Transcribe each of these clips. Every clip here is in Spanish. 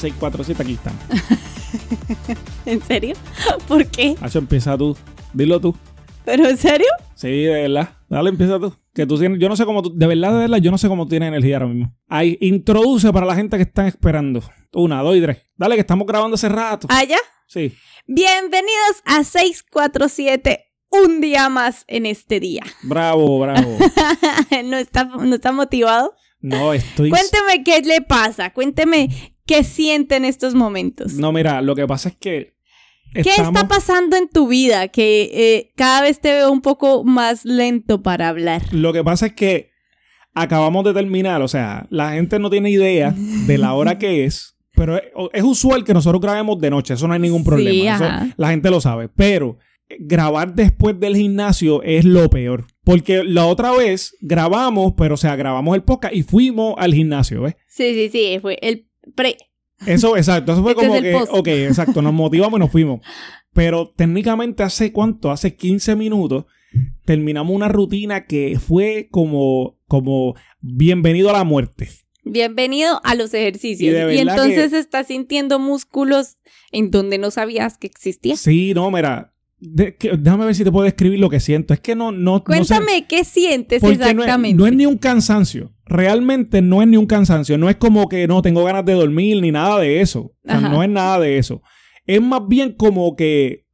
bienvenido a 647, aquí están. ¿En serio? ¿Por qué? Hacho, empieza tú. Dilo tú. ¿Pero en serio? Sí, de verdad. Dale, empieza tú. Que tú tienes, yo no sé cómo tú, de verdad, de verdad, yo no sé cómo tienes energía ahora mismo. Ahí, introduce para la gente que están esperando. Una, dos y tres. Dale, que estamos grabando hace rato. ¿Ah, ya? Sí. Bienvenidos a 647, un día más en este día. Bravo, bravo. ¿No está, ¿No está motivado? No, estoy. Cuénteme qué le pasa, cuénteme qué siente en estos momentos. No, mira, lo que pasa es que. ¿Qué está pasando en tu vida? Que eh, cada vez te veo un poco más lento para hablar. Lo que pasa es que acabamos de terminar, o sea, la gente no tiene idea de la hora que es, pero es, es usual que nosotros grabemos de noche, eso no hay ningún Sí, problema, eso la gente lo sabe, pero grabar después del gimnasio es lo peor, porque la otra vez grabamos, pero o sea, grabamos el podcast y fuimos al gimnasio, ¿ves? Sí, sí, sí, fue el pre. Eso, exacto, eso fue Este es como que, post. ok, exacto, nos motivamos y nos fuimos. Pero técnicamente hace cuánto, hace 15 minutos, terminamos una rutina que fue como, como bienvenido a la muerte. Bienvenido a los ejercicios. Y entonces estás sintiendo músculos en donde no sabías que existía. Sí, no, mira, de- que- déjame ver si te puedo describir lo que siento. Es que no, no, no sé- Cuéntame qué sientes porque no es- exactamente. No es, ni un cansancio. Realmente no es ni un cansancio. No es como que no tengo ganas de dormir ni nada de eso. O sea, Ajá. no es nada de eso. Es más bien como que,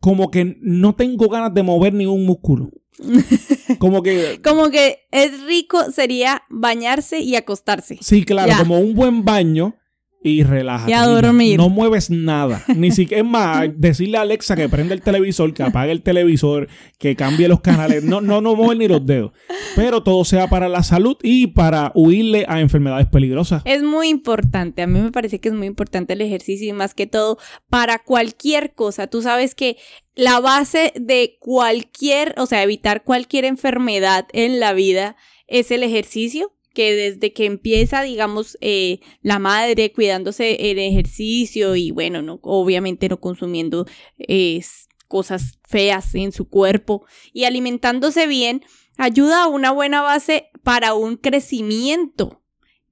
como que no tengo ganas de mover ningún músculo. Como que, Como que es rico sería bañarse y acostarse. sí, claro, Ya. como un buen baño y relájate. Y a dormir. No mueves nada. Ni siquiera, es más, decirle a Alexa que prenda el televisor, que apague el televisor, que cambie los canales. No, no, no mueven ni los dedos. Pero todo sea para la salud y para huirle a enfermedades peligrosas. Es muy importante, a mí me parece que es muy importante el ejercicio y más que todo para cualquier cosa. Tú sabes que la base de cualquier, o sea, evitar cualquier enfermedad en la vida es el ejercicio, que desde que empieza, digamos, eh, la madre cuidándose el ejercicio y bueno, no, obviamente no consumiendo eh, cosas feas en su cuerpo y alimentándose bien, ayuda a una buena base para un crecimiento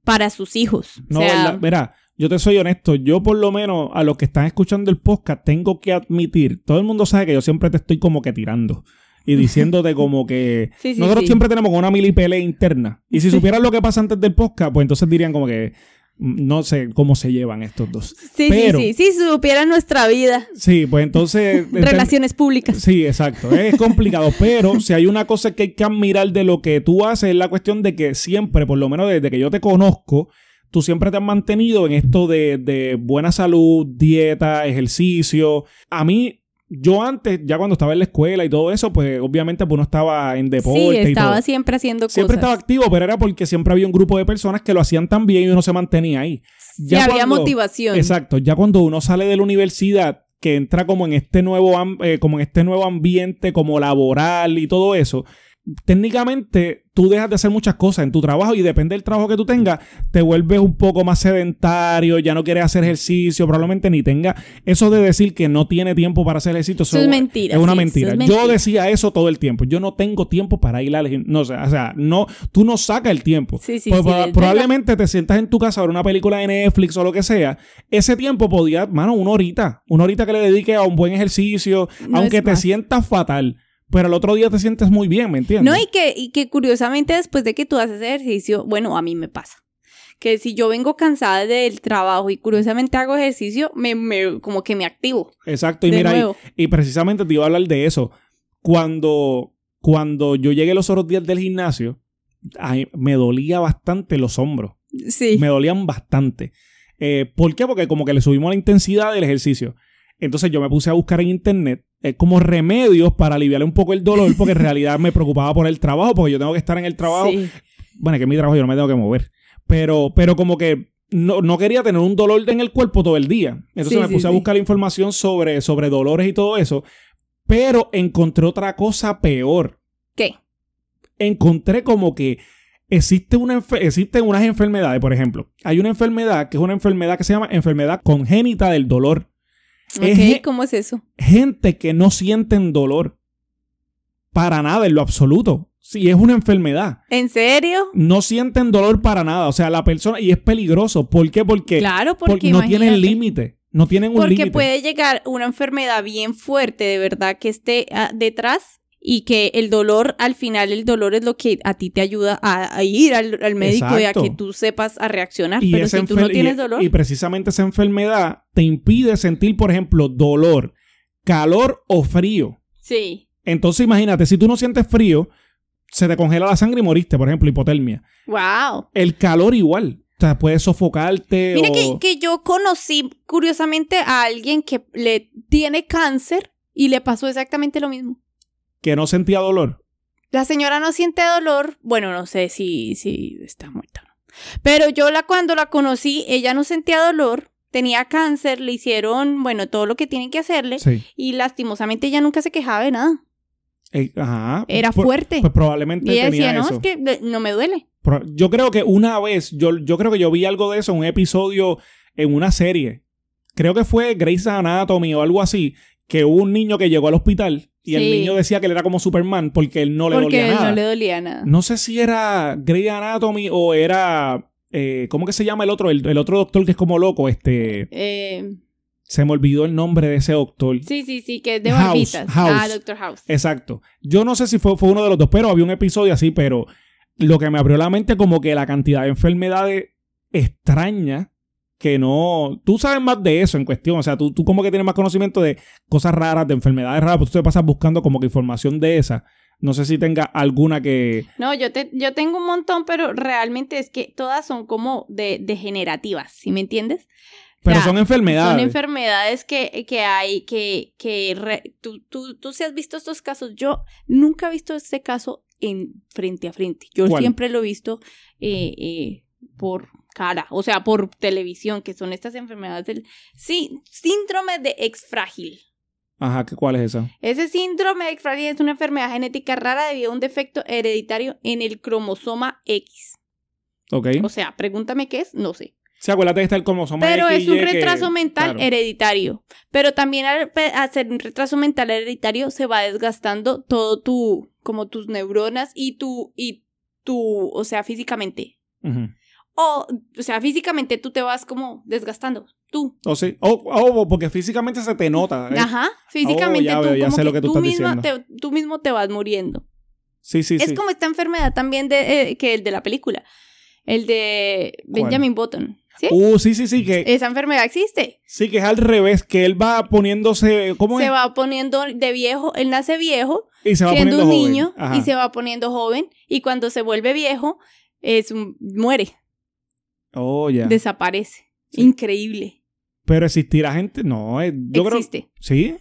para sus hijos. No, o yo te soy honesto. Yo, por lo menos, a los que están escuchando el podcast, tengo que admitir. Todo el mundo sabe que yo siempre te estoy como que tirando. Y diciéndote como que. Sí, sí, nosotros sí. siempre tenemos una mili pelea interna. Y si supieran lo que pasa antes del podcast, pues entonces dirían como que. mm, No sé cómo se llevan estos dos. sí, pero- sí, sí, si supiera nuestra vida, Sí, pues entonces. relaciones públicas. Sí, exacto. Es complicado, pero si hay una cosa que hay que admirar de lo que tú haces es la cuestión de que siempre, por lo menos desde que yo te conozco, tú siempre te has mantenido en esto de, de buena salud, dieta, ejercicio. A mí, yo antes, ya cuando estaba en la escuela y todo eso, pues obviamente pues uno estaba en deporte Sí, y todo. estaba siempre haciendo Siempre cosas. estaba activo, pero era porque siempre había un grupo de personas que lo hacían tan bien y uno se mantenía ahí. Sí, había motivación. Exacto, ya cuando uno sale de la universidad, que entra como en este nuevo, eh, como en este nuevo ambiente, como laboral y todo eso, técnicamente tú dejas de hacer muchas cosas en tu trabajo y depende del trabajo que tú tengas, te vuelves un poco más sedentario, ya no quieres hacer ejercicio, probablemente ni tenga eso de decir que no tiene tiempo para hacer ejercicio. Eso es mentira, Es una sí, mentira. Yo decía eso todo el tiempo. Yo no tengo tiempo para ir al gim- no, o sea, o sea, no, tú no sacas el tiempo. Sí, sí, Pues, sí, proba- es probablemente te sientas en tu casa a ver una película de Netflix o lo que sea. Ese tiempo podía, mano, una horita. Una horita que le dediques a un buen ejercicio, No aunque te sientas fatal. Pero al otro día te sientes muy bien, ¿me entiendes? No, y que, y que curiosamente después de que tú haces ejercicio, bueno, a mí me pasa. Que si yo vengo cansada del trabajo y curiosamente hago ejercicio, me, me- como que me activo. Exacto. Y mira, y, y precisamente te iba a hablar de eso. Cuando, cuando yo llegué los otros días del gimnasio, ay, me dolía bastante los hombros. Sí. me dolían bastante. Eh, ¿Por qué? Porque como que le subimos la intensidad del ejercicio. Entonces yo me puse a buscar en internet eh, como remedios para aliviarle un poco el dolor, porque en realidad me preocupaba por el trabajo, porque yo tengo que estar en el trabajo. Sí. Bueno, que es mi trabajo yo no me tengo que mover. Pero, pero como que no, no quería tener un dolor en el cuerpo todo el día. Entonces Sí, me sí, puse a buscar información sobre, sobre dolores y todo eso. Pero encontré otra cosa peor. ¿Qué? Encontré como que existe una existen unas enfermedades, por ejemplo. Hay una enfermedad que es una enfermedad que se llama enfermedad congénita del dolor. Es ¿cómo es eso? Gente que no sienten dolor. Para nada, en lo absoluto. Sí, es una enfermedad. ¿En serio? No sienten dolor para nada. O sea, la persona. Y es peligroso. ¿Por qué? Porque, Claro, porque, no tienen límite. No tienen un límite. Porque puede llegar una enfermedad bien fuerte, de verdad, que esté ah, detrás y que el dolor, al final, el dolor es lo que a ti te ayuda a, a ir al, al médico y a que tú sepas a reaccionar. Y Pero si tú no tienes dolor, Y precisamente esa enfermedad te impide sentir, por ejemplo, dolor, calor o frío. sí. Entonces, imagínate, si tú no sientes frío, se te congela la sangre y moriste, por ejemplo, hipotermia. Wow. El calor igual. O sea, puede sofocarte Mira o... que, que yo conocí curiosamente a alguien que le tiene cáncer y le pasó exactamente lo mismo. Que no sentía dolor. La señora no siente dolor. Bueno, no sé si, si está muerta o no. Pero yo la cuando la conocí, ella no sentía dolor, tenía cáncer, le hicieron, bueno, todo lo que tienen que hacerle Sí. y lastimosamente ella nunca se quejaba de nada. Eh, ajá. Era Por- fuerte. Pues probablemente y ella tenía decía, no, es que no me duele. Yo creo que una vez, yo, yo creo que yo vi algo de eso en un episodio en una serie. Creo que fue Grey's Anatomy o algo así, que hubo un niño que llegó al hospital y el niño decía que él era como Superman porque él no le porque dolía nada. no le dolía nada. No sé si era Grey's Anatomy o era... eh, ¿Cómo que se llama el otro? El, el otro doctor que es como loco. Este... Eh, Se me olvidó el nombre de ese doctor. sí, sí, sí, que es de House, barbitas. House. Ah, Doctor House. Exacto. Yo no sé si fue, fue uno de los dos, pero había un episodio así, pero lo que me abrió la mente como que la cantidad de enfermedades extrañas que no... Tú sabes más de eso en cuestión, o sea, tú, tú como que tienes más conocimiento de cosas raras, de enfermedades raras, pues tú te pasas buscando como que información de esa. No sé si tenga alguna que... No, yo, te, yo tengo un montón, pero realmente es que todas son como de degenerativas, ¿sí me entiendes? Pero O sea, son enfermedades. Son enfermedades que, que hay, que, que re- tú, tú, tú sí has visto estos casos. Yo nunca he visto este caso en frente a frente. Yo ¿Cuál? siempre lo he visto eh, eh, por cara, o sea, por televisión, que son estas enfermedades del sí, síndrome de ex frágil. Ajá, ¿qué- ¿cuál es esa? Ese síndrome de ex frágil es una enfermedad genética rara debido a un defecto hereditario en el cromosoma X. Ok. O sea, pregúntame qué es, no sé. Sí, acuérdate de estar como somos Pero X, es un Y, que- retraso mental claro. hereditario. Pero también al hacer un retraso mental hereditario se va desgastando todo tu, como tus neuronas y tu, y tu, o sea, físicamente. Ujú. O, o sea, físicamente tú te vas como desgastando. Tú. O sí. O, o porque físicamente se te nota. ¿eh? Ajá. Físicamente ya tú, veo, ya como sé lo que tú diciendo. te, tú mismo te vas muriendo. Sí, sí, es sí. como esta enfermedad también de, eh, que el de la película. El de ¿Cuál? Benjamin Button. ¿Sí? Uh, sí, sí, sí, que, Esa enfermedad existe. sí, que es al revés, que él va poniéndose, ¿cómo se es? va poniendo de viejo, él nace viejo, y se va siendo poniendo un joven. niño Ajá. y se va poniendo joven y cuando se vuelve viejo es un- muere, Oh, ya. desaparece. Sí. Increíble. Pero existirá gente, no, eh, yo existe. creo, sí.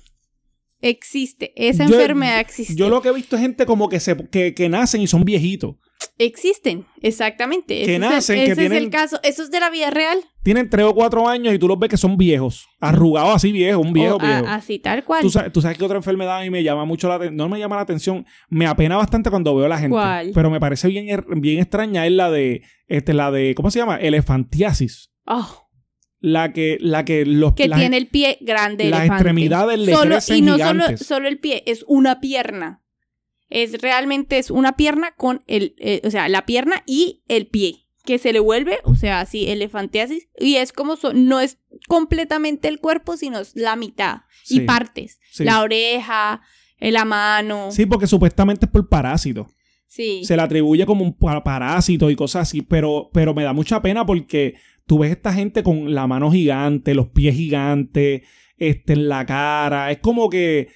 Existe. Esa Yo- enfermedad existe. Yo lo que he visto es gente como que se que, que nacen y son viejitos. Existen, exactamente. Que ese nacen, es, el, que ese es tienen- el caso. Eso es de la vida real. Tienen tres o cuatro años y tú los ves que son viejos. Arrugados así viejos, un viejo O a- viejo. así tal cual. ¿Tú sabes, tú sabes que otra enfermedad a mí me llama mucho la atención. No me llama la atención. Me apena bastante cuando veo a la gente. ¿Cuál? Pero me parece bien, er- bien extraña. Es la de. Este, la de. ¿Cómo se llama? Elefantiasis. Oh, La que, la que los que la- tiene el pie grande. las elefante. extremidades le solo, crecen Y no solo, gigantes. solo el pie, es una pierna. Es realmente es una pierna con el, eh, o sea, la pierna y el pie. Que se le vuelve, o sea, así, elefantiasis. Y es como, so- no es completamente el cuerpo, sino es la mitad. Sí, Y partes. sí. La oreja, eh, la mano. Sí, porque supuestamente es por parásito. Sí. Se le atribuye como un pa- parásito y cosas así, pero, pero me da mucha pena porque tú ves esta gente con la mano gigante, los pies gigantes, este, en la cara. Es como que.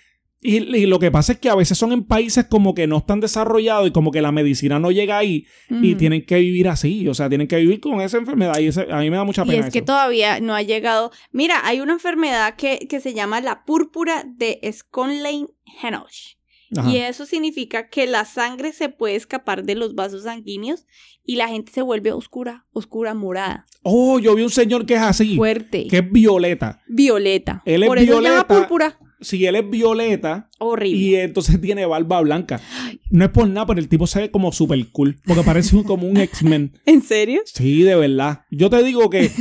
Y, y lo que pasa es que a veces son en países como que no están desarrollados y como que la medicina no llega ahí y tienen que vivir así. O sea, tienen que vivir con esa enfermedad y ese- a mí me da mucha Y pena. es que todavía no ha llegado. Mira, hay una enfermedad que, que se llama la púrpura de Sconlein-Henoch. Ajá. Y eso significa que la sangre se puede escapar de los vasos sanguíneos y la gente se vuelve oscura, oscura, morada, Oh, yo vi un señor que es así, fuerte, que es violeta. violeta. Él es Por eso se llama violeta. púrpura. Si él es violeta Horrible. y entonces tiene barba blanca. No es por nada, pero el tipo se ve como super cool. Porque parece un- como un X-Men. ¿En serio? Sí, de verdad. Yo te digo que,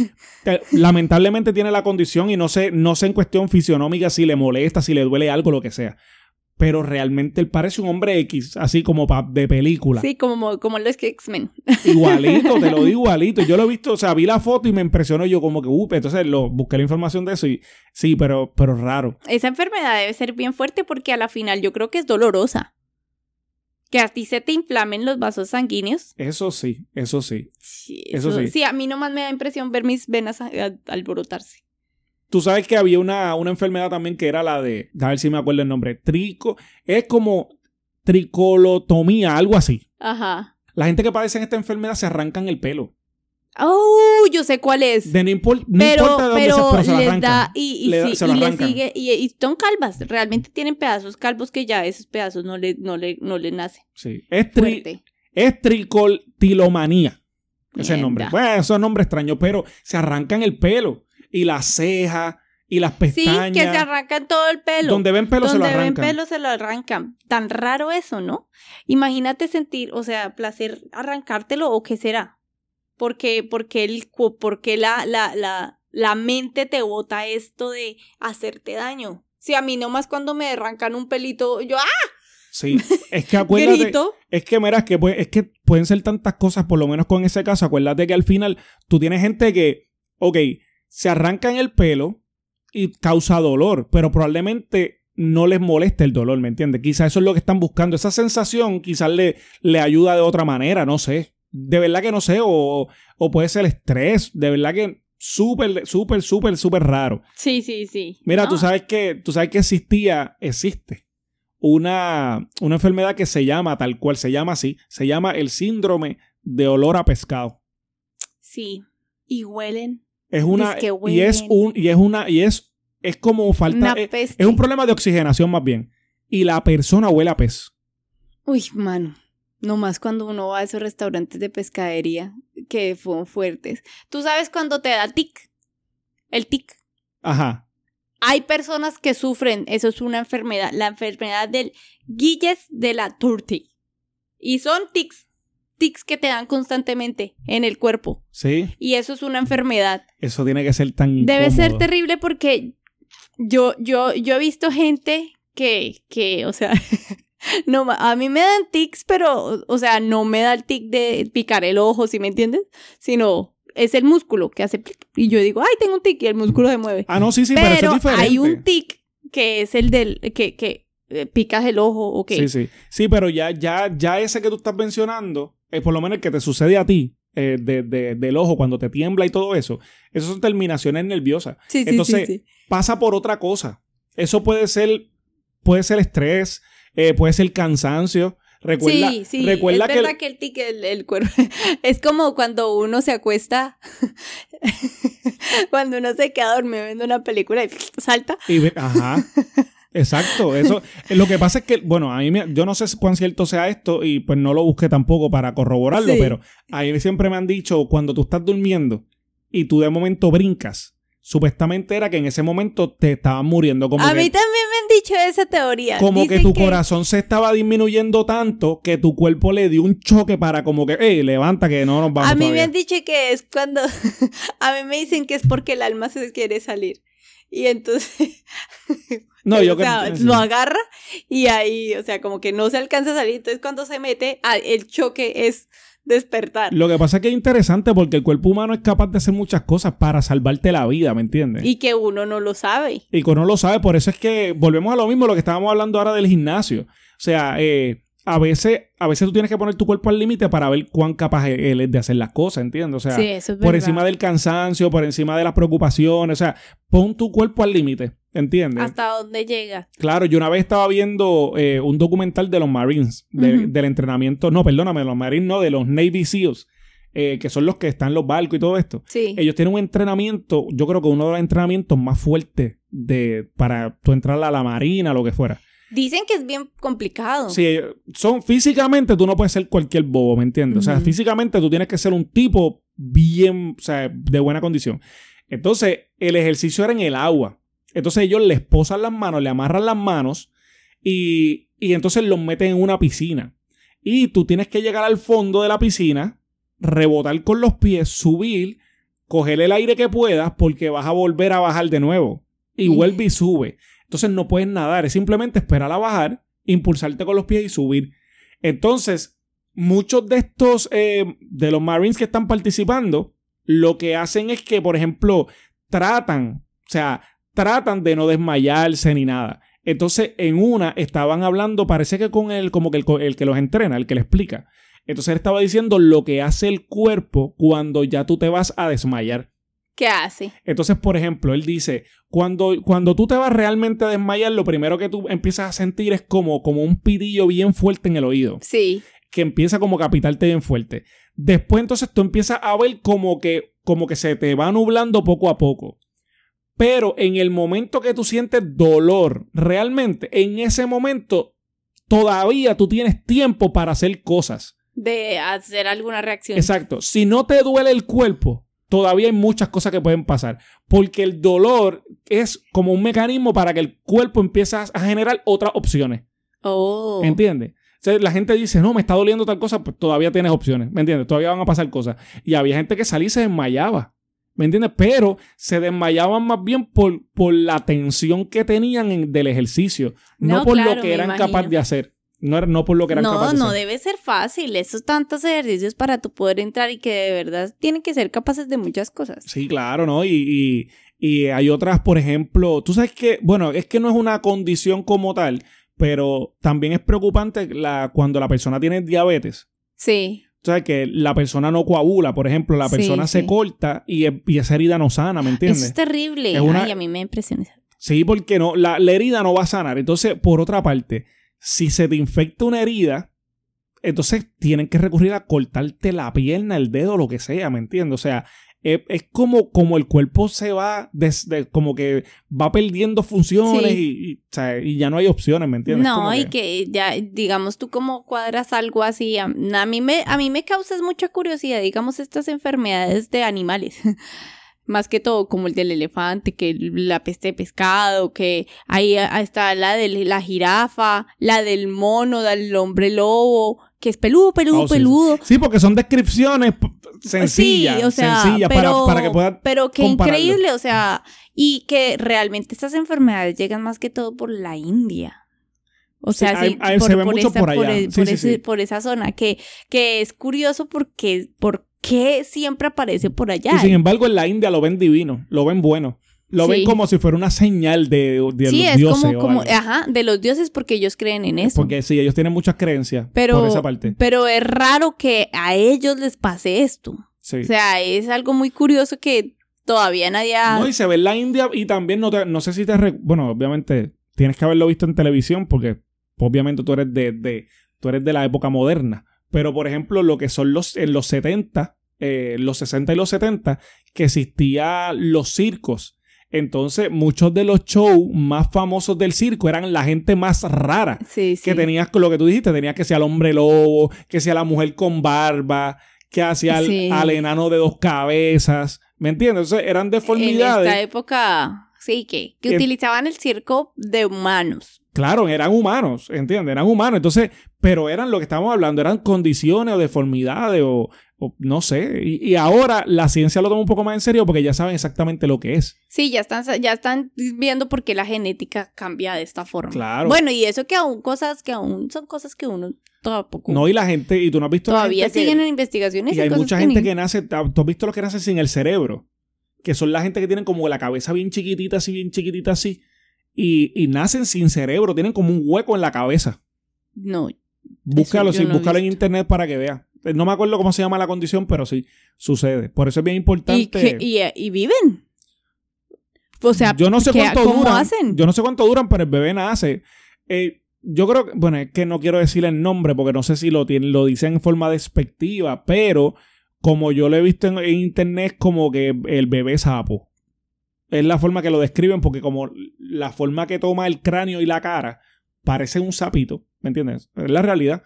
que lamentablemente tiene la condición y no sé, no sé en cuestión fisionómica si le molesta, si le duele algo, lo que sea. Pero realmente él parece un hombre X, así como de película. Sí, como, como los X-Men. Igualito, te lo digo igualito. Yo lo he visto, o sea, vi la foto y me impresionó. Yo como que, uh, entonces lo, busqué la información de eso y sí, pero, pero raro. Esa enfermedad debe ser bien fuerte porque a la final yo creo que es dolorosa. Que a ti se te inflamen los vasos sanguíneos. Eso sí, eso sí. Sí, Eso sí. Sí, a mí nomás me da impresión ver mis venas alborotarse. Tú sabes que había una, una enfermedad también que era la de, a ver si me acuerdo el nombre, trico, es como tricolotomía, algo así. Ajá. La gente que padece esta enfermedad se arrancan el pelo. Oh, yo sé cuál es. De no, no pero importa de dónde pero pero se les arrancan. da y, y Le da- sí, y le sigue y, y son calvas realmente tienen pedazos calvos que ya esos pedazos no le no le no le nace Sí. Es, tri- es tricoltilomanía. Ese nombre. Bueno, eso es nombre extraño, pero se arrancan el pelo y las cejas y las sí pestañas. que se arrancan todo el pelo Donde ven pelo se lo donde ven arrancan. pelo se lo arrancan tan raro eso no imagínate sentir o sea placer arrancártelo o qué será porque porque el porque la la la la mente te bota esto de hacerte daño si a mí nomás cuando me arrancan un pelito yo ¡ah! Sí. Es que acuérdate. grito Es que, mira, es que, puede- es que pueden ser tantas cosas, por lo menos con ese caso. Acuérdate que al final tú tienes gente que, ok, se arrancan el pelo y causa dolor, pero probablemente no les moleste el dolor, ¿me entiendes? Quizás eso es lo que están buscando. Esa sensación quizás le, le ayuda de otra manera, no sé. De verdad que no sé, o, o puede ser estrés, de verdad que súper, súper, súper, súper raro. Sí, sí, sí. Mira, No. tú sabes que tú sabes que existía, existe una, una enfermedad que se llama, tal cual se llama así, se llama el síndrome de olor a pescado. Sí. Y huelen. Es una y es un y es una y es es como falta es, un problema de oxigenación más bien. Y la persona huele a pez. Uy, mano. Nomás cuando uno va a esos restaurantes de pescadería que son fuertes. ¿Tú sabes cuando te da tic? El tic. Ajá. Hay personas que sufren, eso es una enfermedad, la enfermedad del Guilles de la Turti. Y son tics, tics que te dan constantemente en el cuerpo. Sí, Y eso es una enfermedad. eso tiene que ser tan Debe ser terrible porque yo, yo, yo he visto gente que, que, o sea, no, a mí me dan tics, pero, o sea, no me da el tic de picar el ojo, ¿sí me entiendes? Sino es el músculo que hace plic, y yo digo, ay, tengo un tic y el músculo se mueve. Ah, no, sí, sí, pero, es diferente. hay un tic que es el del, que, que eh, picas el ojo, ok. Sí, sí. Sí, pero ya, ya, ya ese que tú estás mencionando, eh, por lo menos el que te sucede a ti, eh, de- de- del ojo, cuando te tiembla y todo eso, esas son terminaciones nerviosas. Sí, sí, Entonces, sí, sí. Pasa por otra cosa. Eso puede ser, puede ser estrés, eh, puede ser cansancio. Recuerda, sí, sí, recuerda es que verdad que el tic, el, el cuerpo, es como cuando uno se acuesta, cuando uno se queda dormido viendo una película y salta. y ve- ajá. Exacto, eso. Lo que pasa es que, bueno, a mí me- yo no sé cuán cierto sea esto y pues no lo busqué tampoco para corroborarlo, Sí. pero a mí siempre me han dicho cuando tú estás durmiendo y tú de momento brincas, supuestamente era que en ese momento te estabas muriendo, como a que, mí también me han dicho esa teoría. como que tu corazón se estaba disminuyendo tanto que tu cuerpo le dio un choque para como que, hey, levanta que no nos vamos A mí me todavía". han dicho que es cuando, a mí me dicen que es porque el alma se quiere salir. Y entonces, No, yo o sea, que- lo agarra y ahí, o sea, como que no se alcanza a salir. Entonces cuando se mete, ah, el choque es despertar. Lo que pasa es que es interesante porque el cuerpo humano es capaz de hacer muchas cosas para salvarte la vida, ¿me entiendes? Y que uno no lo sabe. Y que uno lo sabe, por eso es que volvemos a lo mismo, lo que estábamos hablando ahora del gimnasio. O sea, eh, a veces, a veces tú tienes que poner tu cuerpo al límite para ver cuán capaz e-, él es de hacer las cosas, ¿entiendes? O sea, sí, eso es por verdad. encima del cansancio, por encima de las preocupaciones, o sea, pon tu cuerpo al límite, ¿entiendes? Hasta dónde llega. Claro, yo una vez estaba viendo eh, un documental de los Marines, de- del entrenamiento, no, perdóname, los Marines no, de los Navy SEALs, eh, que son los que están en los barcos y todo esto. Sí. Ellos tienen un entrenamiento, yo creo que uno de los entrenamientos más fuertes de, para tú entrar a la marina, lo que fuera. Dicen que es bien complicado. Sí, son físicamente tú no puedes ser cualquier bobo, ¿me entiendes? O sea, físicamente tú tienes que ser un tipo bien, o sea, de buena condición. Entonces, el ejercicio era en el agua. Entonces ellos les posan las manos, le amarran las manos y, y entonces los meten en una piscina. Y tú tienes que llegar al fondo de la piscina, rebotar con los pies, subir, coger el aire que puedas porque vas a volver a bajar de nuevo. Y vuelve y sube. Entonces no puedes nadar, es simplemente esperar a bajar impulsarte con los pies y subir. Entonces, muchos de estos, eh, de los Marines que están participando, lo que hacen es que, por ejemplo, tratan, o sea, tratan de no desmayarse ni nada. Entonces, en una estaban hablando, parece que con él, como que el, el, que los entrena, el que le explica. Entonces él estaba diciendo lo que hace el cuerpo cuando ya tú te vas a desmayar. ¿Qué hace? Entonces, por ejemplo, él dice, cuando, cuando tú te vas realmente a desmayar, lo primero que tú empiezas a sentir es como, como un pirillo bien fuerte en el oído. Sí. Que empieza como a capitarte bien fuerte. Después entonces tú empiezas a ver como que, como que se te va nublando poco a poco. Pero en el momento que tú sientes dolor, realmente, en ese momento, todavía tú tienes tiempo para hacer cosas. De hacer alguna reacción. Exacto. Si no te duele el cuerpo, todavía hay muchas cosas que pueden pasar. Porque el dolor es como un mecanismo para que el cuerpo empiece a generar otras opciones. Oh. ¿Entiendes? O sea, la gente dice, no, me está doliendo tal cosa, pues todavía tienes opciones. ¿Me entiendes? Todavía van a pasar cosas. Y había gente que salía y se desmayaba. ¿Me entiendes? Pero se desmayaban más bien por, por la tensión que tenían del ejercicio, no, por lo que eran capaces de hacer. No, no por lo que eran capaces. No, no debe ser fácil. Esos tantos ejercicios para tu poder entrar y que de verdad tienen que ser capaces de muchas cosas. Sí, claro, ¿no? Y, y, hay otras, por ejemplo, tú sabes que, bueno, es que no es una condición como tal, pero también es preocupante la, cuando la persona tiene diabetes. Sí. O sea, que la persona no coagula, por ejemplo, la persona se corta y, esa herida no sana, ¿me entiendes? Eso es terrible. Ay, a mí me impresiona. Sí, porque no, la, herida no va a sanar. Entonces, por otra parte, si se te infecta una herida, entonces tienen que recurrir a cortarte la pierna, el dedo, lo que sea, ¿me entiendes? O sea, es, como, como el cuerpo se va, desde, como que va perdiendo funciones y, ya no hay opciones, ¿me entiendes? No, y que... ya, digamos, tú como cuadras algo así, a, mí me, a mí me causas mucha curiosidad, digamos, estas enfermedades de animales. Más que todo, como el del elefante, que la peste de pescado, que ahí está la de la jirafa, la del mono, del hombre lobo, que es peludo, peludo, oh, peludo. Sí. porque son descripciones sencillas, o sea, sencillas pero, para, que puedan Pero qué increíble, o sea, y que realmente estas enfermedades llegan más que todo por la India. O sea, sí, por, se ve mucho por allá. Por, esa zona, que, que es curioso porque, por qué siempre aparece por allá. Y sin embargo, en la India lo ven divino, lo ven bueno. Lo ven como si fuera una señal de, de sí, los dioses. Sí, es como, ajá, de los dioses porque ellos creen en eso. Porque sí, ellos tienen muchas creencias pero, por esa parte. Pero es raro que a ellos les pase esto. Sí. O sea, es algo muy curioso que todavía nadie ha... No, y se ve en la India y también no, no sé si te... Bueno, obviamente tienes que haberlo visto en televisión porque obviamente tú eres de, de, tú eres de la época moderna. Pero, por ejemplo, lo que son los... En los 70, eh, los 60 y los 70, que existían los circos entonces, muchos de los shows más famosos del circo eran la gente más rara. Sí, que tenías lo que tú dijiste, tenías que ser al hombre lobo, que sea la mujer con barba, que hacía al, enano de dos cabezas. ¿Me entiendes? Entonces, eran deformidades. En esta época, sí, que, utilizaban el circo de humanos. Claro, eran humanos, ¿entiendes? Eran humanos. Entonces, pero eran lo que estábamos hablando, eran condiciones o deformidades o, no sé. Y, ahora la ciencia lo toma un poco más en serio porque ya saben exactamente lo que es. Sí, ya están, ya están viendo por qué la genética cambia de esta forma. Claro. Bueno, y eso que aún cosas que aún son cosas que uno tampoco. No, y la gente, y tú no has visto. Todavía siguen en investigaciones. Y, hay mucha gente que nace, tú has visto los que nacen sin el cerebro. Que son la gente que tienen como la cabeza bien chiquitita, así, bien chiquitita, así y, nacen sin cerebro, tienen como un hueco en la cabeza. No. Búscalo, sí, búscalo en internet para que veas. No me acuerdo cómo se llama la condición, pero sí, sucede. Por eso es bien importante. ¿Y, y, viven? O sea, yo no sé cuánto ¿cómo duran. hacen? Yo no sé cuánto duran, pero el bebé nace. Eh, yo creo que, bueno, es que no quiero decir el nombre porque no sé si lo, tienen, lo dicen en forma despectiva, pero como yo lo he visto en, internet, como que el bebé sapo es la forma que lo describen porque como la forma que toma el cráneo y la cara parece un sapito, ¿me entiendes? Es la realidad.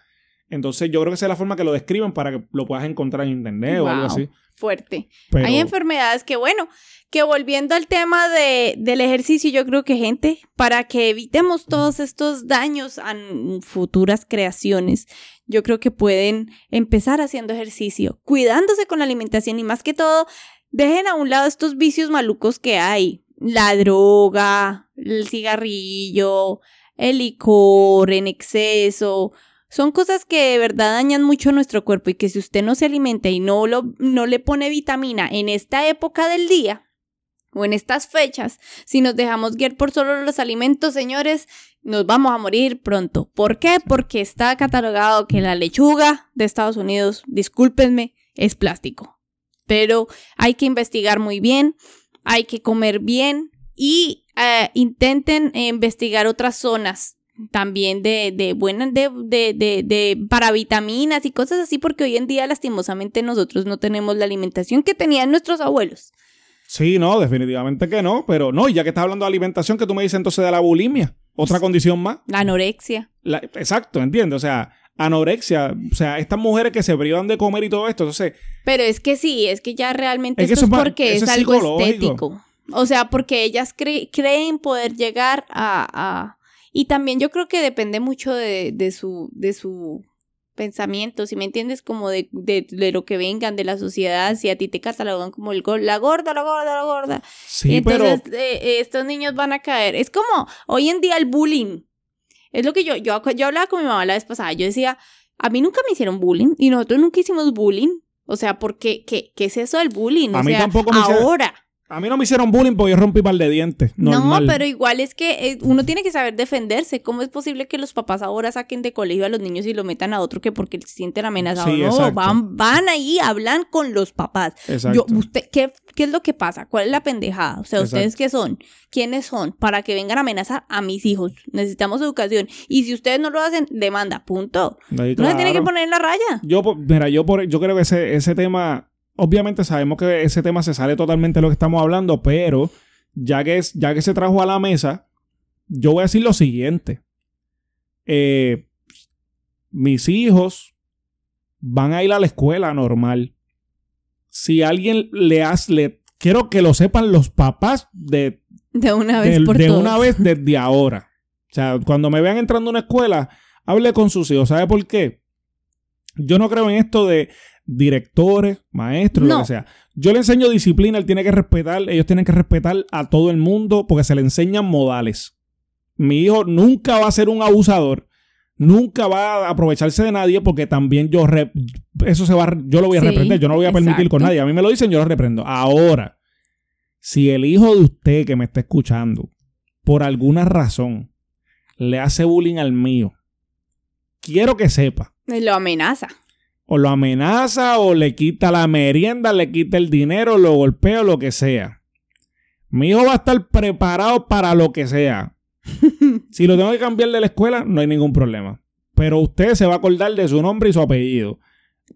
Entonces yo creo que esa es la forma que lo describen para que lo puedas encontrar en internet o algo así. Fuerte. Hay enfermedades que, bueno, que volviendo al tema de, del ejercicio, yo creo que gente, para que evitemos todos estos daños a futuras creaciones, yo creo que pueden empezar haciendo ejercicio, cuidándose con la alimentación y más que todo Dejen a un lado estos vicios malucos que hay. La droga, el cigarrillo, el licor en exceso, son cosas que de verdad dañan mucho nuestro cuerpo y que si usted no se alimenta y no, lo, no le pone vitamina en esta época del día o en estas fechas, si nos dejamos guiar por solo los alimentos, señores, nos vamos a morir pronto. ¿Por qué? Porque está catalogado que la lechuga de Estados Unidos, discúlpenme, es plástico. Pero hay que investigar muy bien, hay que comer bien y eh, intenten investigar otras zonas también de, de buenas, de, de, de, de, para vitaminas y cosas así, porque hoy en día lastimosamente nosotros no tenemos la alimentación que tenían nuestros abuelos. Sí, no, definitivamente que no, pero no, y ya que estás hablando de alimentación, que tú me dices entonces de la bulimia, otra condición más. La anorexia. exacto, entiendo, o sea, anorexia, o sea, estas mujeres que se privan de comer y todo esto, entonces... Pero es que sí, es que ya realmente es esto es porque es, algo estético. O sea, porque ellas creen poder llegar a, Y también yo creo que depende mucho de, de su, de su pensamiento, si me entiendes, como de, de, de, lo que vengan de la sociedad, si a ti te catalogan como el la gorda, la gorda, la gorda. Sí, entonces eh, estos niños van a caer. Es como hoy en día el bullying. Es lo que yo, yo, yo hablaba con mi mamá la vez pasada, yo decía, a mí nunca me hicieron bullying y nosotros nunca hicimos bullying. O sea, ¿por qué, qué, es eso del bullying? A o mí sea, tampoco me ahora. A mí no me hicieron bullying porque yo rompí par de dientes. Normal. No, pero igual es que eh, uno tiene que saber defenderse. ¿Cómo es posible que los papás ahora saquen de colegio a los niños y lo metan a otro que porque se sienten amenazados? no, van, van ahí, hablan con los papás. Exacto. Yo, usted, ¿qué, ¿Qué es lo que pasa? ¿Cuál es la pendejada? O sea, ¿ustedes qué son? ¿Quiénes son? Para que vengan a amenazar a mis hijos. Necesitamos educación. Y si ustedes no lo hacen, demanda. Punto. no se tiene que poner en la raya. Yo, mira, yo, por, yo creo que ese, ese tema obviamente sabemos que ese tema se sale totalmente de lo que estamos hablando, pero ya que, es, ya que se trajo a la mesa, yo voy a decir lo siguiente. Eh, mis hijos van a ir a la escuela normal. Si alguien le hace, quiero que lo sepan los papás de, de una vez de, una vez desde ahora. O sea, cuando me vean entrando a una escuela, hable con sus hijos. ¿Sabe por qué? Yo no creo en esto de directores, maestros, lo que sea. Yo le enseño disciplina, él tiene que respetar, ellos tienen que respetar a todo el mundo porque se le enseñan modales. Mi hijo nunca va a ser un abusador, nunca va a aprovecharse de nadie porque también yo eso se va yo lo voy a reprender, yo no lo voy a permitir con nadie. A mí me lo dicen, yo lo reprendo. Ahora, si el hijo de usted que me está escuchando por alguna razón le hace bullying al mío, quiero que sepa. Lo amenaza o lo amenaza o le quita la merienda, le quita el dinero, lo golpea o lo que sea. Mi hijo va a estar preparado para lo que sea. si lo tengo que cambiar de la escuela, no hay ningún problema. Pero usted se va a acordar de su nombre y su apellido.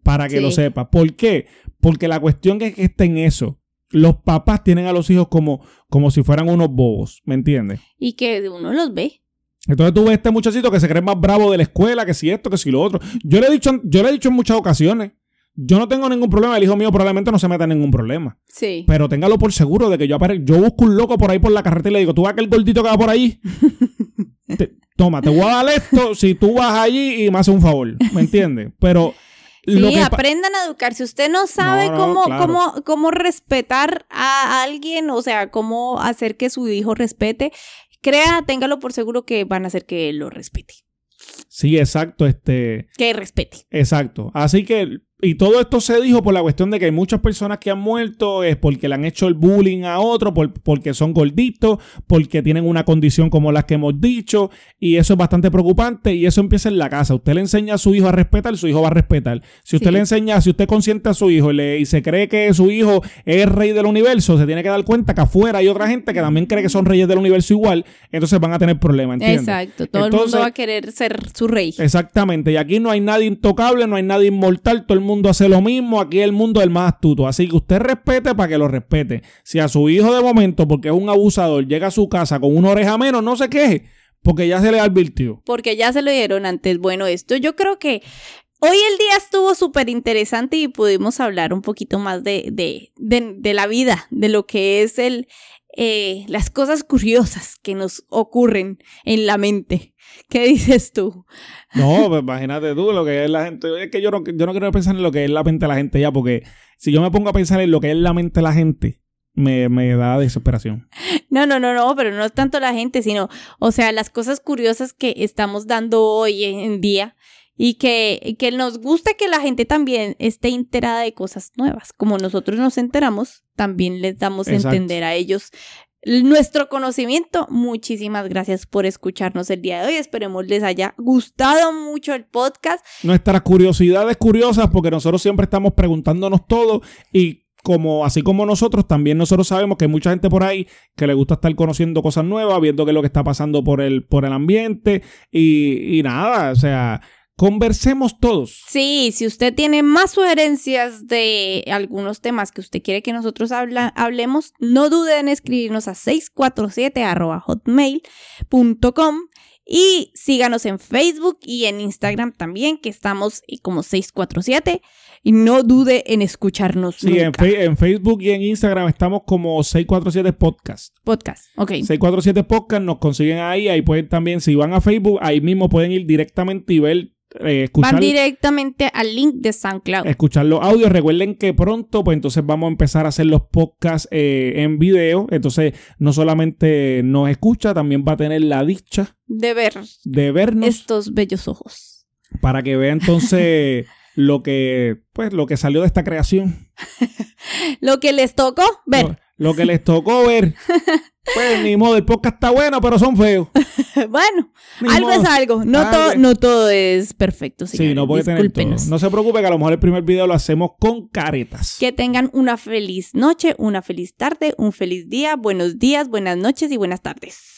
Para que lo sepa. ¿Por qué? Porque la cuestión es que esté en eso. Los papás tienen a los hijos como, como si fueran unos bobos. ¿Me entiendes? Y que uno los ve. Entonces tú ves este muchachito que se cree más bravo de la escuela, que si esto, que si lo otro. Yo le he dicho, yo le he dicho en muchas ocasiones, yo no tengo ningún problema, el hijo mío probablemente no se meta en ningún problema. Sí. Pero téngalo por seguro de que yo yo busco un loco por ahí por la carretera y le digo, tú vas a aquel gordito que va por ahí. toma, te voy a dar esto si tú vas allí y me haces un favor. ¿Me entiendes? Pero. Sí, aprendan a educar. Si usted no sabe cómo, cómo, cómo respetar a alguien, o sea, cómo hacer que su hijo respete, crea, téngalo por seguro que van a hacer que lo respete. Sí, exacto, este... Que respete. Exacto. Así que y todo esto se dijo por la cuestión de que hay muchas personas que han muerto es porque le han hecho el bullying a otro, porque son gorditos, porque tienen una condición como las que hemos dicho, y eso es bastante preocupante, y eso empieza en la casa. Usted le enseña a su hijo a respetar, su hijo va a respetar. Si usted le enseña, si usted consiente a su hijo y, le, y se cree que su hijo es rey del universo, se tiene que dar cuenta que afuera hay otra gente que también cree que son reyes del universo igual, entonces van a tener problemas, ¿entiendes? Exacto, todo el mundo va a querer ser su rey. Exactamente, y aquí no hay nadie intocable, no hay nadie inmortal, todo el mundo mundo hace lo mismo, aquí el mundo es el más astuto. Así que usted respete para que lo respete. Si a su hijo de momento, porque es un abusador, llega a su casa con una oreja menos, no se queje, porque ya se le advirtió. Porque ya se lo dieron antes. Bueno, esto yo creo que Hoy el día estuvo súper interesante y pudimos hablar un poquito más de, de, de, la vida, de lo que es el, eh, las cosas curiosas que nos ocurren en la mente. ¿Qué dices tú? No, pues imagínate tú lo que es la gente. Es que yo no, yo no quiero pensar en lo que es la mente de la gente ya, porque si yo me pongo a pensar en lo que es la mente de la gente, me, me da desesperación. No, no, no, no, pero no es tanto la gente, sino, o sea, las cosas curiosas que estamos dando hoy en día y que, que nos gusta que la gente también esté enterada de cosas nuevas. Como nosotros nos enteramos, también les damos a entender a ellos nuestro conocimiento. Muchísimas gracias por escucharnos el día de hoy. Esperemos les haya gustado mucho el podcast. Nuestras curiosidades curiosas, porque nosotros siempre estamos preguntándonos todo y como así como nosotros, también nosotros sabemos que hay mucha gente por ahí que le gusta estar conociendo cosas nuevas, viendo qué es lo que está pasando por el, por el ambiente y, y nada, o sea, Conversemos todos. Sí, si usted tiene más sugerencias de algunos temas que usted quiere que nosotros hablemos, no dude en escribirnos a 647-hotmail.com y síganos en Facebook y en Instagram también, que estamos como 647. Y no dude en escucharnos. Sí, En, en, Facebook y en Instagram estamos como 647 Podcast. Podcast, ok. 647 Podcast, nos consiguen ahí. Ahí pueden también, si van a Facebook, ahí mismo pueden ir directamente y ver eh, Van directamente al link de SoundCloud. Escuchar los audios. Recuerden que pronto, pues entonces vamos a empezar a hacer los podcasts eh, en video. Entonces, no solamente nos escucha, también va a tener la dicha de ver, de vernos estos bellos ojos. Para que vea entonces lo que, pues, lo que salió de esta creación. lo que les tocó ver. Lo que les tocó ver. Pues ni modo, el podcast está bueno, pero son feos. bueno, algo es algo. No, todo, no todo es perfecto. Sí, no puede tener todo. No se preocupe que a lo mejor el primer video lo hacemos con caretas. Que tengan una feliz noche, una feliz tarde, un feliz día, buenos días, buenas noches y buenas tardes.